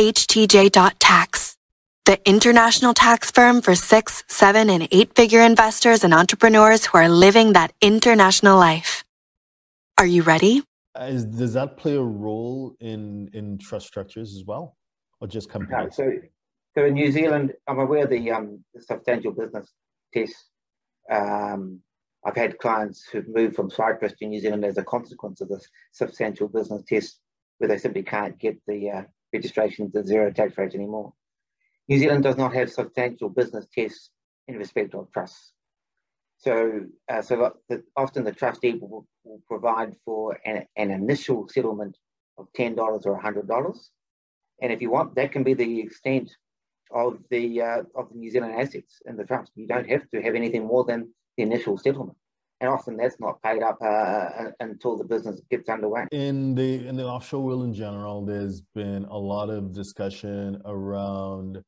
HTJ.tax, the international tax firm for six, seven, and eight figure investors and entrepreneurs who are living that international life. Are you ready? Uh, is, does that play a role in, in trust structures as well, or just companies? No, so, so in New Zealand, I'm aware the, um, the substantial business test. Um, I've had clients who've moved from Cyprus to New Zealand as a consequence of this substantial business test, where they simply can't get the uh, registration to zero tax rate anymore. New Zealand does not have substantial business tests in respect of trusts. So, uh, so the, often the trustee will, will provide for an, an, initial settlement of $10 or $100. And if you want, that can be the extent of the, uh, of the New Zealand assets in the trust. You don't have to have anything more than the initial settlement. And often that's not paid up uh, until the business gets underway. In the in the offshore world in general, there's been a lot of discussion around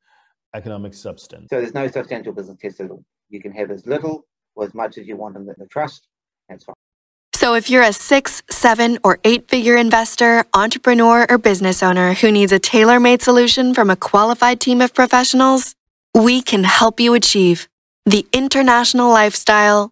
economic substance. So there's no substantial business test at all. You can have as little or as much as you want in the, the trust. That's fine. So if you're a six, seven, or eight figure investor, entrepreneur, or business owner who needs a tailor made solution from a qualified team of professionals, we can help you achieve the international lifestyle,